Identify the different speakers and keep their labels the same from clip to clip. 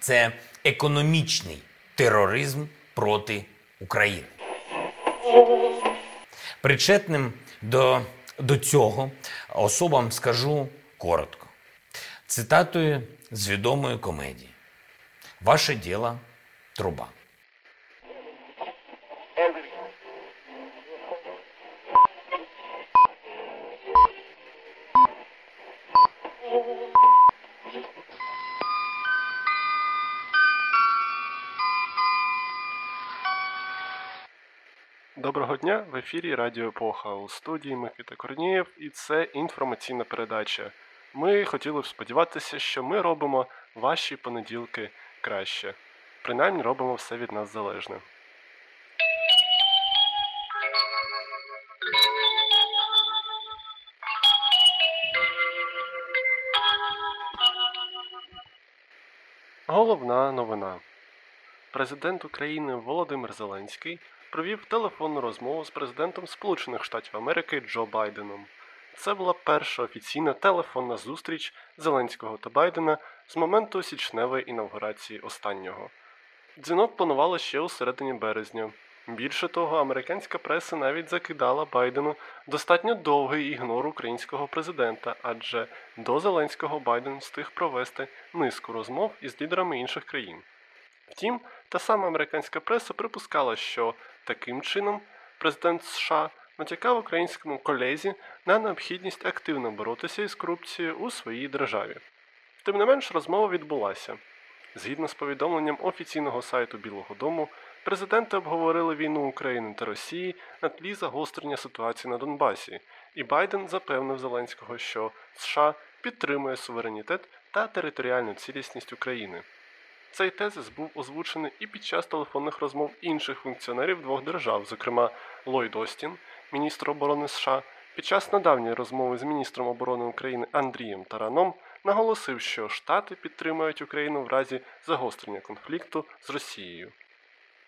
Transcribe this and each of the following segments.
Speaker 1: це економічний тероризм проти України. Причетним до, до цього особам скажу коротко. Цитатою з відомої комедії. Ваше діло труба.
Speaker 2: В ефірі Радіо Епоха у студії Микита Корнієв, і це інформаційна передача. Ми хотіли б сподіватися, що ми робимо ваші понеділки краще. Принаймні робимо все від нас залежне. Головна новина. Президент України Володимир Зеленський провів телефонну розмову з президентом Сполучених Штатів Америки Джо Байденом. Це була перша офіційна телефонна зустріч Зеленського та Байдена з моменту січневої інавгурації останнього. Дзвінок планувало ще у середині березня. Більше того, американська преса навіть закидала Байдену достатньо довгий ігнор українського президента, адже до Зеленського Байден встиг провести низку розмов із лідерами інших країн. Втім, та сама американська преса припускала, що таким чином президент США натякав українському колезі на необхідність активно боротися із корупцією у своїй державі. Тим не менш, розмова відбулася. Згідно з повідомленням офіційного сайту Білого Дому, президенти обговорили війну України та Росії на тлі загострення ситуації на Донбасі, і Байден запевнив Зеленського, що США підтримує суверенітет та територіальну цілісність України. Цей тезис був озвучений і під час телефонних розмов інших функціонерів двох держав, зокрема Ллойд Остін, міністр оборони США, під час недавньої розмови з міністром оборони України Андрієм Тараном наголосив, що Штати підтримують Україну в разі загострення конфлікту з Росією.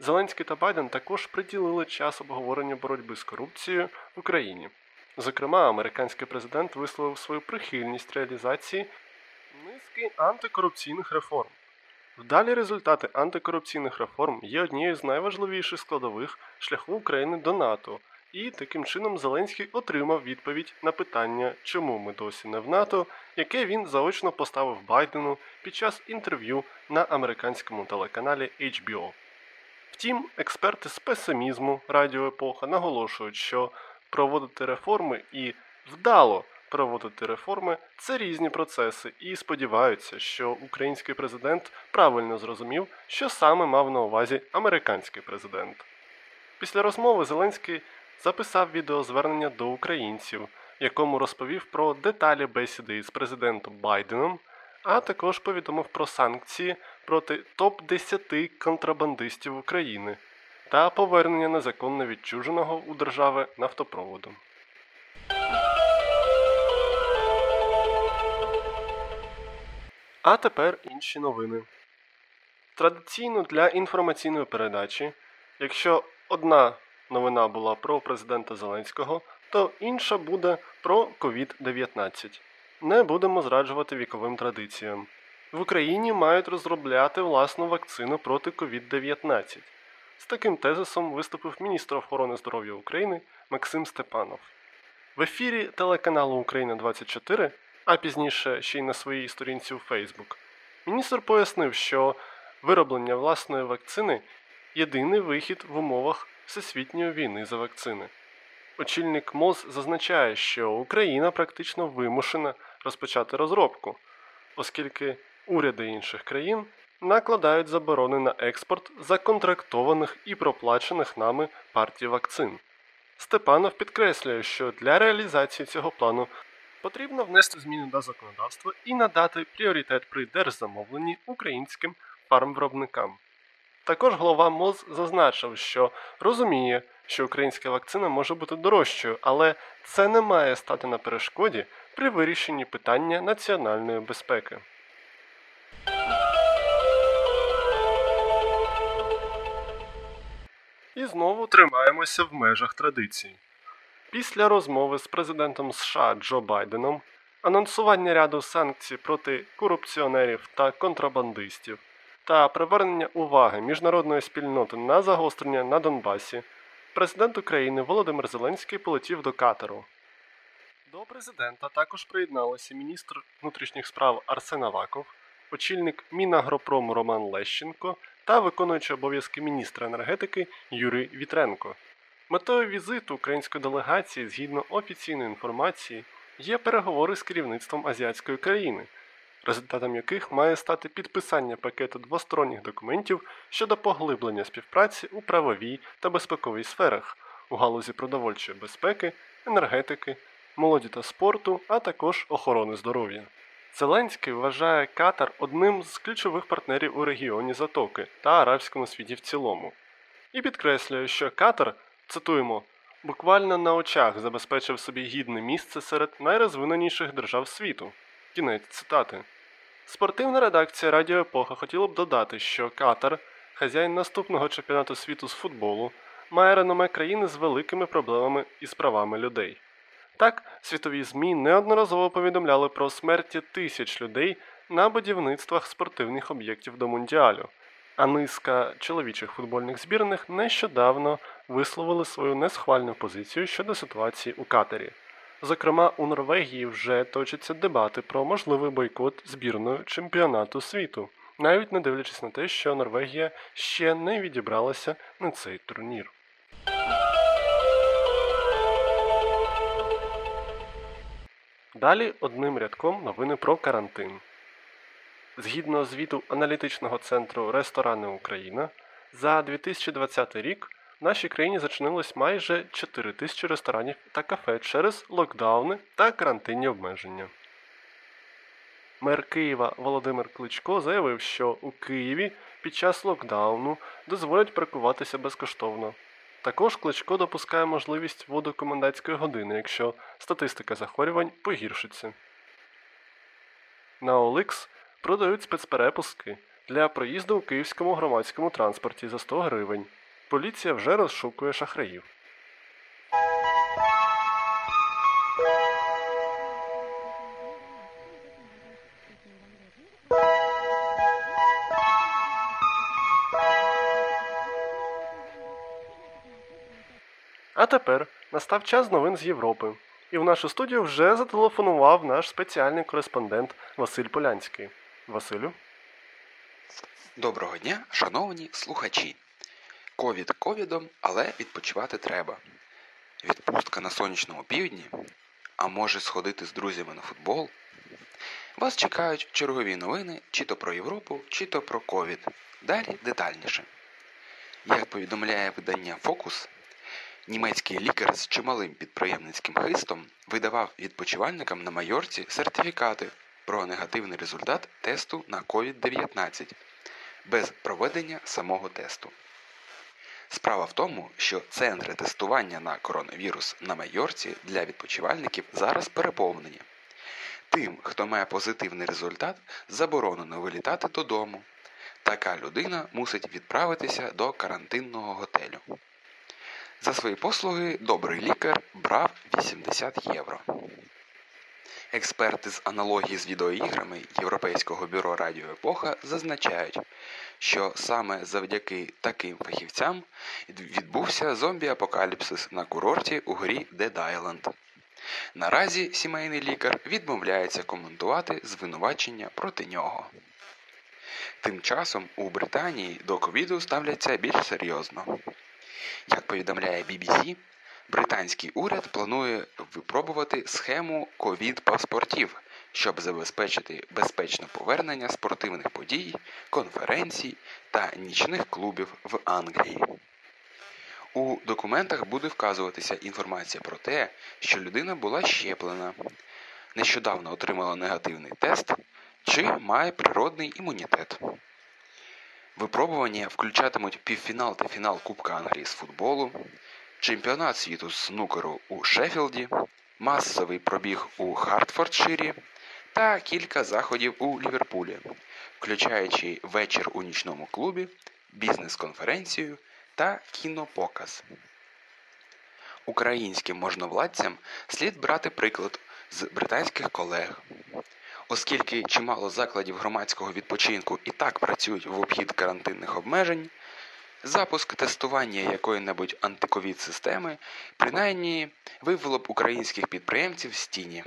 Speaker 2: Зеленський та Байден також приділили час обговорення боротьби з корупцією в Україні. Зокрема, американський президент висловив свою прихильність реалізації низки антикорупційних реформ. Вдалі результати антикорупційних реформ є однією з найважливіших складових шляху України до НАТО, і таким чином Зеленський отримав відповідь на питання, чому ми досі не в НАТО, яке він заочно поставив Байдену під час інтерв'ю на американському телеканалі HBO. Втім, експерти з песимізму Радіо Епоха наголошують, що проводити реформи і вдало проводити реформи це різні процеси, і сподіваються, що український президент правильно зрозумів, що саме мав на увазі американський президент. Після розмови Зеленський записав відеозвернення до українців, якому розповів про деталі бесіди із президентом Байденом, а також повідомив про санкції проти топ-10 контрабандистів України та повернення незаконно відчуженого у держави нафтопроводу. А тепер інші новини. Традиційно для інформаційної передачі, якщо одна новина була про президента Зеленського, то інша буде про COVID-19. Не будемо зраджувати віковим традиціям. В Україні мають розробляти власну вакцину проти COVID-19. З таким тезисом виступив міністр охорони здоров'я України Максим Степанов. В ефірі телеканалу Україна 24 а пізніше ще й на своїй сторінці у Фейсбук, міністр пояснив, що вироблення власної вакцини єдиний вихід в умовах всесвітньої війни за вакцини. Очільник МОЗ зазначає, що Україна практично вимушена розпочати розробку, оскільки уряди інших країн накладають заборони на експорт законтрактованих і проплачених нами партій вакцин. Степанов підкреслює, що для реалізації цього плану Потрібно внести зміни до законодавства і надати пріоритет при держзамовленні українським фармвиробникам. Також голова МОЗ зазначив, що розуміє, що українська вакцина може бути дорожчою, але це не має стати на перешкоді при вирішенні питання національної безпеки. І знову тримаємося в межах традицій. Після розмови з президентом США Джо Байденом, анонсування ряду санкцій проти корупціонерів та контрабандистів та привернення уваги міжнародної спільноти на загострення на Донбасі, президент України Володимир Зеленський полетів до Катару. До президента також приєдналися міністр внутрішніх справ Арсен Аваков, очільник Мінагропрому Роман Лещенко та виконуючий обов'язки міністра енергетики Юрій Вітренко. Метою візиту української делегації, згідно офіційної інформації, є переговори з керівництвом азіатської країни, результатом яких має стати підписання пакету двосторонніх документів щодо поглиблення співпраці у правовій та безпековій сферах у галузі продовольчої безпеки, енергетики, молоді та спорту, а також охорони здоров'я. Зеленський вважає Катар одним з ключових партнерів у регіоні Затоки та арабському світі в цілому, і підкреслює, що Катар, цитуємо, буквально на очах забезпечив собі гідне місце серед найрозвиненіших держав світу. Кінець цитати. Спортивна редакція Радіо Епоха хотіла б додати, що Катар, хазяїн наступного чемпіонату світу з футболу, має реноме країни з великими проблемами із правами людей. Так, світові ЗМІ неодноразово повідомляли про смерті тисяч людей на будівництвах спортивних об'єктів до Мундіалю, а низка чоловічих футбольних збірних нещодавно висловили свою несхвальну позицію щодо ситуації у Катері. Зокрема, у Норвегії вже точаться дебати про можливий бойкот збірної чемпіонату світу, навіть не дивлячись на те, що Норвегія ще не відібралася на цей турнір. Далі одним рядком новини про карантин. Згідно звіту аналітичного центру Ресторани Україна, за 2020 рік в нашій країні зачинилось майже 4 тисячі ресторанів та кафе через локдауни та карантинні обмеження. Мер Києва Володимир Кличко заявив, що у Києві під час локдауну дозволять паркуватися безкоштовно. Також Кличко допускає можливість вводу комендантської години, якщо статистика захворювань погіршиться. На OLX продають спецперепустки для проїзду у київському громадському транспорті за 100 гривень. Поліція вже розшукує шахраїв. А тепер настав час новин з Європи. І в нашу студію вже зателефонував наш спеціальний кореспондент Василь Полянський. Василю.
Speaker 3: Доброго дня, шановні слухачі. Ковід ковідом, але відпочивати треба. Відпустка на сонячному півдні. А може сходити з друзями на футбол. Вас чекають чергові новини чи то про Європу, чи то про ковід. Далі детальніше. Як повідомляє видання Фокус, німецький лікар з чималим підприємницьким хистом видавав відпочивальникам на майорці сертифікати про негативний результат тесту на COVID-19 без проведення самого тесту. Справа в тому, що центри тестування на коронавірус на майорці для відпочивальників зараз переповнені. Тим, хто має позитивний результат, заборонено вилітати додому. Така людина мусить відправитися до карантинного готелю. За свої послуги добрий лікар брав 80 євро. Експерти з аналогії з відеоіграми Європейського бюро Радіо Епоха зазначають, що саме завдяки таким фахівцям відбувся зомбі-апокаліпсис на курорті у грі Dead Island. Наразі сімейний лікар відмовляється коментувати звинувачення проти нього. Тим часом у Британії до ковіду ставляться більш серйозно. Як повідомляє BBC, британський уряд планує випробувати схему ковід-паспортів, щоб забезпечити безпечне повернення спортивних подій, конференцій та нічних клубів в Англії. У документах буде вказуватися інформація про те, що людина була щеплена, нещодавно отримала негативний тест чи має природний імунітет. Випробування включатимуть півфінал та фінал Кубка Англії з футболу, чемпіонат світу з снукеру у Шеффілді, масовий пробіг у Хартфордширі та кілька заходів у Ліверпулі, включаючи вечір у нічному клубі, бізнес-конференцію та кінопоказ. Українським можновладцям слід брати приклад з британських колег. Оскільки чимало закладів громадського відпочинку і так працюють в обхід карантинних обмежень, запуск тестування якої-небудь антиковід системи принаймні вивело б українських підприємців з тіні.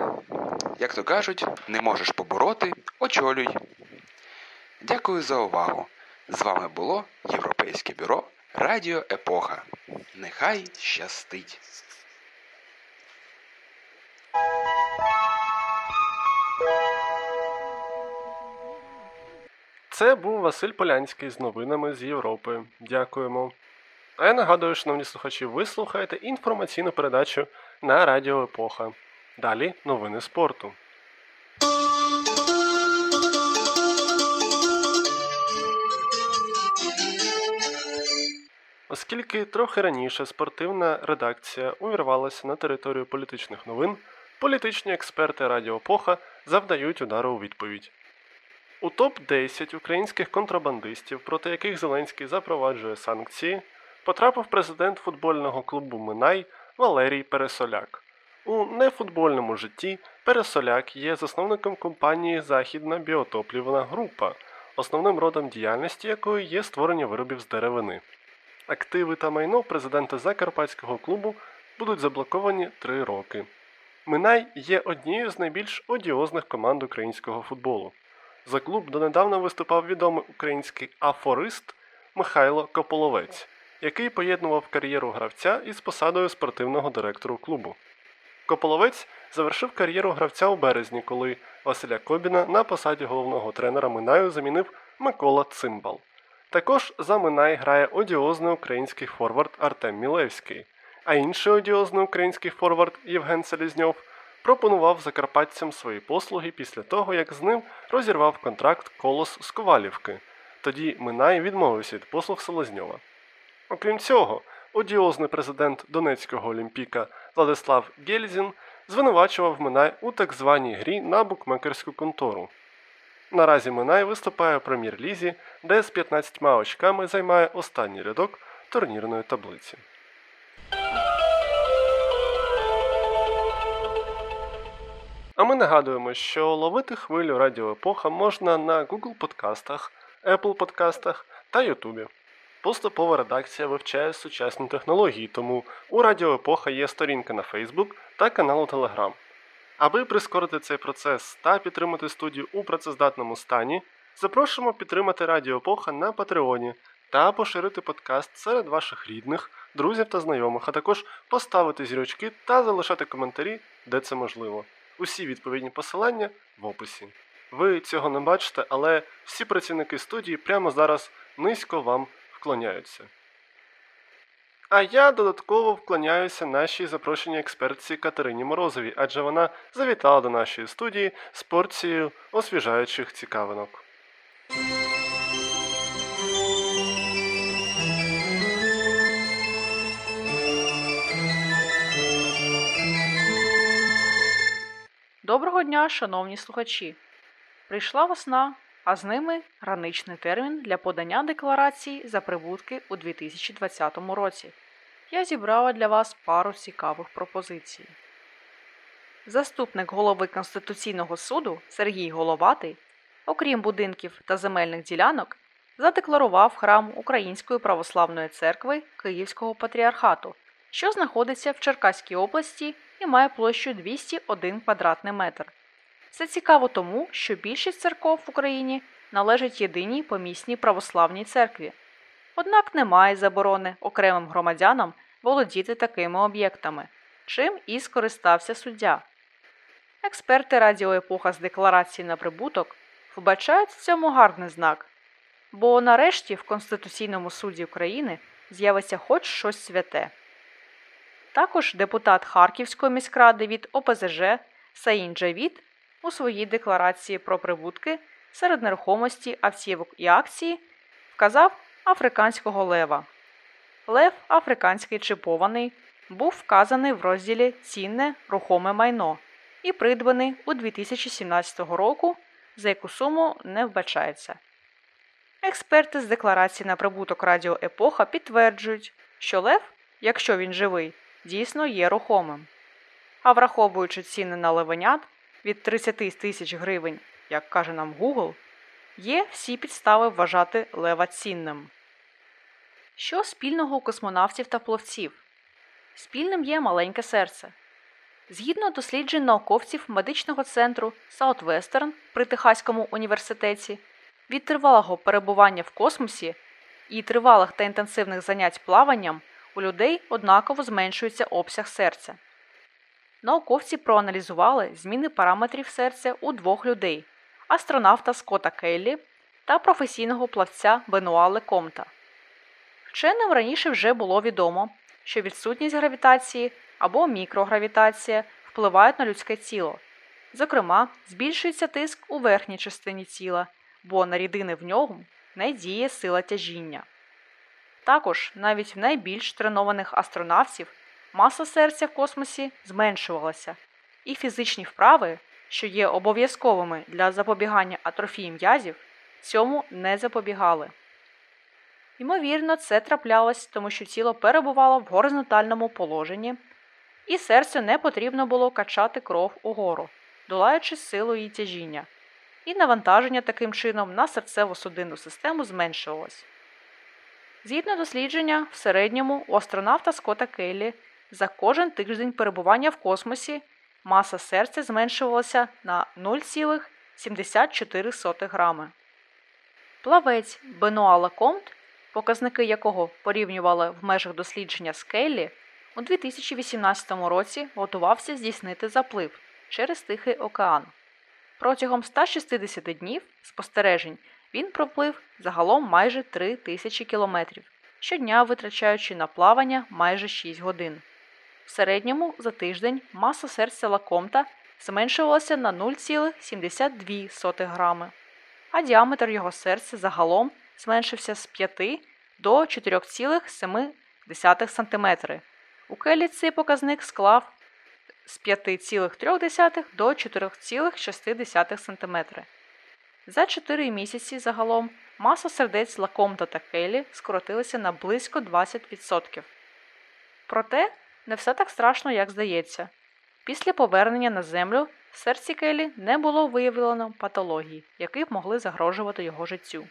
Speaker 3: Як то кажуть, не можеш побороти, очолюй. Дякую за увагу. З вами було Європейське бюро Радіо Епоха. Нехай щастить!
Speaker 2: Це був Василь Полянський з новинами з Європи. Дякуємо. А я нагадую, шановні слухачі, ви слухаєте інформаційну передачу на Радіо Епоха. Далі новини спорту. Оскільки трохи раніше спортивна редакція увірвалася на територію політичних новин, політичні експерти Радіо Епоха завдають удару у відповідь. У топ-10 українських контрабандистів, проти яких Зеленський запроваджує санкції, потрапив президент футбольного клубу Минай Валерій Пересоляк. У нефутбольному житті Пересоляк є засновником компанії Західна біотоплівна група, основним родом діяльності якої є створення виробів з деревини. Активи та майно президента Закарпатського клубу будуть заблоковані три роки. Минай є однією з найбільш одіозних команд українського футболу. За клуб донедавна виступав відомий український афорист Михайло Кополовець, який поєднував кар'єру гравця із посадою спортивного директору клубу. Кополовець завершив кар'єру гравця у березні, коли Василя Кобіна на посаді головного тренера Минаю замінив Микола Цимбал. Також за Минай грає одіозний український форвард Артем Мілевський, а інший одіозний український форвард Євген Селізньов пропонував закарпатцям свої послуги після того, як з ним розірвав контракт Колос з Ковалівки. Тоді Минай відмовився від послуг Селезньова. Окрім цього, одіозний президент Донецького Олімпіка Владислав Гельзін звинувачував Минай у так званій грі на букмекерську контору. Наразі Минай виступає у прем'єр-лізі, де з 15 очками займає останній рядок турнірної таблиці. А ми нагадуємо, що ловити хвилю Радіо Епоха можна на Google подкастах, Apple подкастах та Ютубі. Поступова редакція вивчає сучасні технології, тому у Радіо Епоха є сторінка на Facebook та канал у Telegram. Аби прискорити цей процес та підтримати студію у працездатному стані, запрошуємо підтримати Радіо Епоха на Патреоні та поширити подкаст серед ваших рідних, друзів та знайомих, а також поставити зірочки та залишати коментарі, де це можливо. Усі відповідні посилання в описі. Ви цього не бачите, але всі працівники студії прямо зараз низько вам вклоняються. А я додатково вклоняюся нашій запрошеній експертці Катерині Морозовій, адже вона завітала до нашої студії з порцією освіжаючих цікавинок.
Speaker 4: Доброго дня, шановні слухачі! Прийшла весна, а з ними граничний термін для подання декларації за прибутки у 2020 році. Я зібрала для вас пару цікавих пропозицій. Заступник голови Конституційного суду Сергій Головатий, окрім будинків та земельних ділянок, задекларував храм Української православної церкви Київського патріархату, що знаходиться в Черкаській області і має площу 201 квадратний метр. Це цікаво тому, що більшість церков в Україні належить єдиній помісній православній церкві. Однак немає заборони окремим громадянам володіти такими об'єктами, чим і скористався суддя. Експерти Радіо Епоха з декларації на прибуток вбачають в цьому гарний знак, бо нарешті в Конституційному суді України з'явиться хоч щось святе. Також депутат Харківської міськради від ОПЗЖ Саїн Джавід у своїй декларації про прибутки серед нерухомості автівок і акції вказав африканського лева. Лев африканський чипований був вказаний в розділі Цінне рухоме майно і придбаний у 2017 року, за яку суму не вбачається. Експерти з декларації на прибуток Радіо Епоха підтверджують, що Лев, якщо він живий, дійсно є рухомим. А враховуючи ціни на левенят від 30 тисяч гривень як каже нам Google, є всі підстави вважати лева цінним. Що спільного у космонавтів та пловців? Спільним є маленьке серце. Згідно досліджень науковців медичного центру Саутвестерн при Техаському університеті, від тривалого перебування в космосі і тривалих та інтенсивних занять плаванням у людей однаково зменшується обсяг серця. Науковці проаналізували зміни параметрів серця у двох людей астронавта Скотта Келлі та професійного плавця Бенуа Лекомта. Вченим раніше вже було відомо, що відсутність гравітації або мікрогравітація впливають на людське тіло. Зокрема, збільшується тиск у верхній частині тіла, бо на рідини в ньому не діє сила тяжіння. Також навіть в найбільш тренованих астронавтів маса серця в космосі зменшувалася, і фізичні вправи, що є обов'язковими для запобігання атрофії м'язів, цьому не запобігали. Ймовірно, це траплялось, тому що тіло перебувало в горизонтальному положенні, і серцю не потрібно було качати кров угору, долаючи силу її тяжіння, і навантаження таким чином на серцево-судинну систему зменшувалось. Згідно дослідження, в середньому у астронавта Скотта Келлі за кожен тиждень перебування в космосі маса серця зменшувалася на 0,74 грами. Плавець Бенуа Лекомт показники якого порівнювали в межах дослідження Скеллі, у 2018 році готувався здійснити заплив через Тихий океан. Протягом 160 днів спостережень він проплив загалом майже 3 тисячі кілометрів, щодня витрачаючи на плавання майже 6 годин. В середньому за тиждень маса серця Лакомта зменшувалася на 0,72 грами, а діаметр його серця загалом зменшився з 5 до 4,7 см. У келі цей показник склав з 5,3 до 4,6 см. За 4 місяці загалом маса сердець Лакомта та Келі скоротилася на близько 20%. Проте не все так страшно, як здається. Після повернення на землю в серці Келі не було виявлено патології, які б могли загрожувати його життю.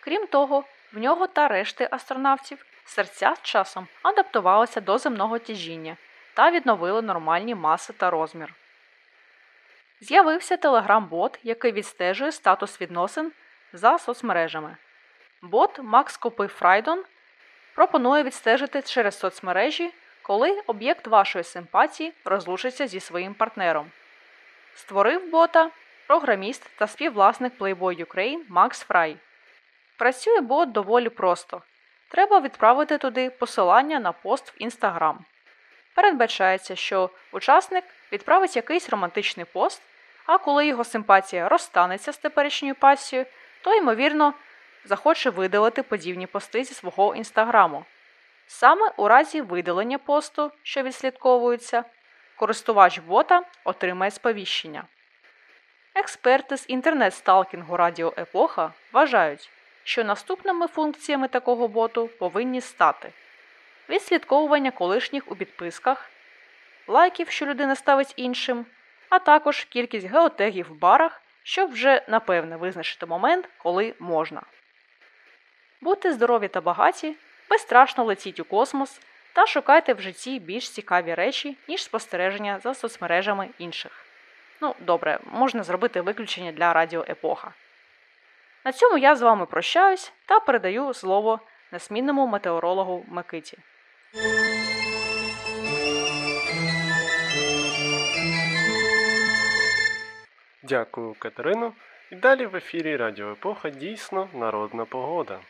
Speaker 4: Крім того, в нього та решти астронавтів серця з часом адаптувалися до земного тяжіння та відновили нормальні маси та розмір. З'явився телеграм-бот, який відстежує статус відносин за соцмережами. Бот Макс Копи Фрайдон пропонує відстежити через соцмережі, коли об'єкт вашої симпатії розлучиться зі своїм партнером. Створив бота програміст та співвласник Playboy Ukraine Макс Фрай. Працює бот доволі просто. Треба відправити туди посилання на пост в Instagram. Передбачається, що учасник відправить якийсь романтичний пост, а коли його симпатія розстанеться з теперішньою пасією, то, ймовірно, захоче видалити подібні пости зі свого інстаграму. Саме у разі видалення посту, що відслідковується, користувач бота отримає сповіщення. Експерти з інтернет-сталкінгу Радіо Епоха вважають, що наступними функціями такого боту повинні стати відслідковування колишніх у підписках, лайків, що людина ставить іншим, а також кількість геотегів в барах, щоб вже напевне визначити момент, коли можна. Будьте здорові та багаті, безстрашно летіть у космос та шукайте в житті більш цікаві речі, ніж спостереження за соцмережами інших. Ну, добре, можна зробити виключення для радіо Епоха. На цьому я з вами прощаюсь та передаю слово несмінному метеорологу Микиті.
Speaker 2: Дякую, Катерино. І далі в ефірі Радіо Епоха дійсно народна погода.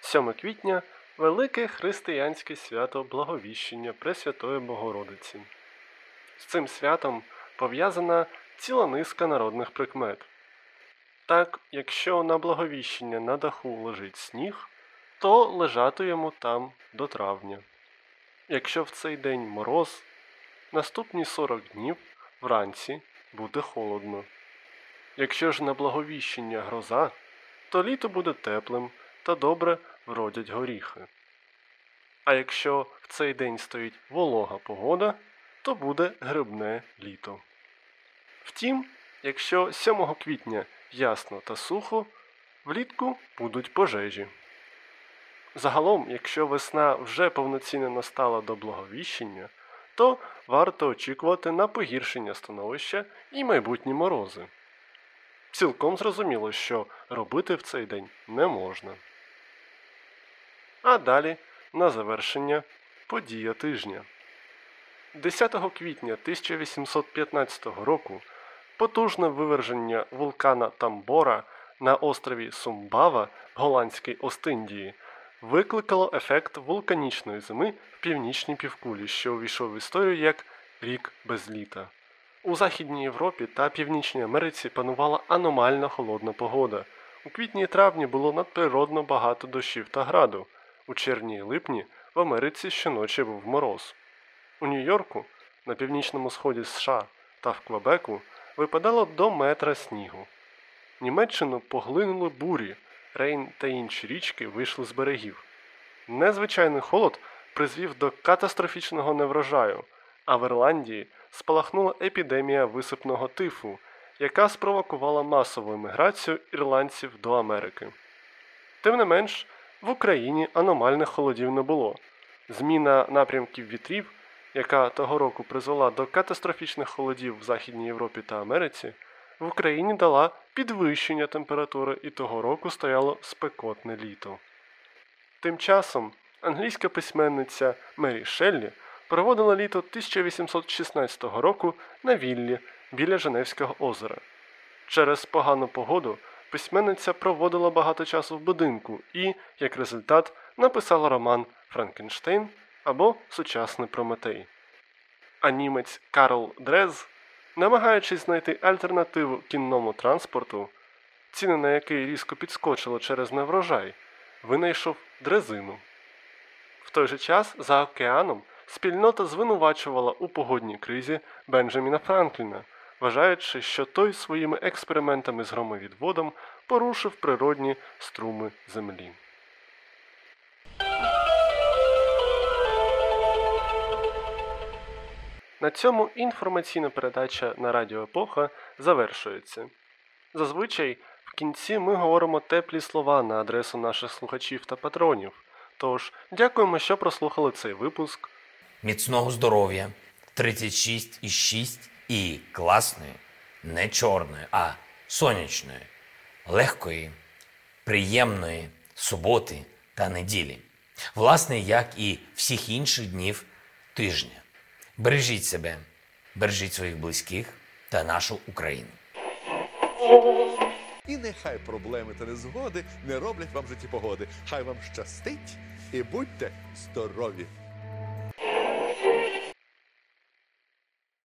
Speaker 2: Сьоме квітня велике християнське свято Благовіщення Пресвятої Богородиці. З цим святом пов'язана ціла низка народних прикмет. Так, якщо на благовіщення на даху лежить сніг, то лежати йому там до травня. Якщо в цей день мороз, наступні 40 днів вранці буде холодно. Якщо ж на благовіщення гроза, то літо буде теплим та добре вродять горіхи. А якщо в цей день стоїть волога погода, то буде грибне літо. Втім, якщо 7 квітня ясно та сухо, влітку будуть пожежі. Загалом, якщо весна вже повноцінно настала до благовіщення, то варто очікувати на погіршення становища і майбутні морози. Цілком зрозуміло, що робити в цей день не можна. А далі, на завершення, подія тижня. 10 квітня 1815 року потужне виверження вулкана Тамбора на острові Сумбава в Голландській Остіндії викликало ефект вулканічної зими в північній півкулі, що увійшов в історію як рік без літа. У Західній Європі та Північній Америці панувала аномально холодна погода. У квітні і травні було надприродно багато дощів та граду. У червні і липні в Америці щоночі був мороз. У Нью-Йорку, на північному сході США та в Квебеку випадало до метра снігу. Німеччину поглинули бурі, Рейн та інші річки вийшли з берегів. Незвичайний холод призвів до катастрофічного неврожаю, а в Ірландії спалахнула епідемія висипного тифу, яка спровокувала масову еміграцію ірландців до Америки. Тим не менш, в Україні аномальних холодів не було. Зміна напрямків вітрів, яка того року призвела до катастрофічних холодів в Західній Європі та Америці, в Україні дала підвищення температури і того року стояло спекотне літо. Тим часом англійська письменниця Мері Шеллі проводила літо 1816 року на віллі біля Женевського озера. Через погану погоду письменниця проводила багато часу в будинку і, як результат, написала роман Франкенштейн або Сучасний Прометей. А німець Карл Дрез, намагаючись знайти альтернативу кінному транспорту, ціни на який різко підскочили через неврожай, винайшов дрезину. В той же час за океаном спільнота звинувачувала у погодній кризі Бенджаміна Франкліна, вважаючи, що той своїми експериментами з громовідводом порушив природні струми землі. На цьому інформаційна передача на Радіо Епоха завершується. Зазвичай в кінці ми говоримо теплі слова на адресу наших слухачів та патронів. Тож, дякуємо, що прослухали цей випуск.
Speaker 1: Міцного здоров'я, 36,6 і класної, не чорної, а сонячної, легкої, приємної суботи та неділі. Власне, як і всіх інших днів тижня. Бережіть себе, бережіть своїх близьких та нашу Україну.
Speaker 5: І нехай проблеми та незгоди не роблять вам житті погоди. Хай вам щастить і будьте здорові!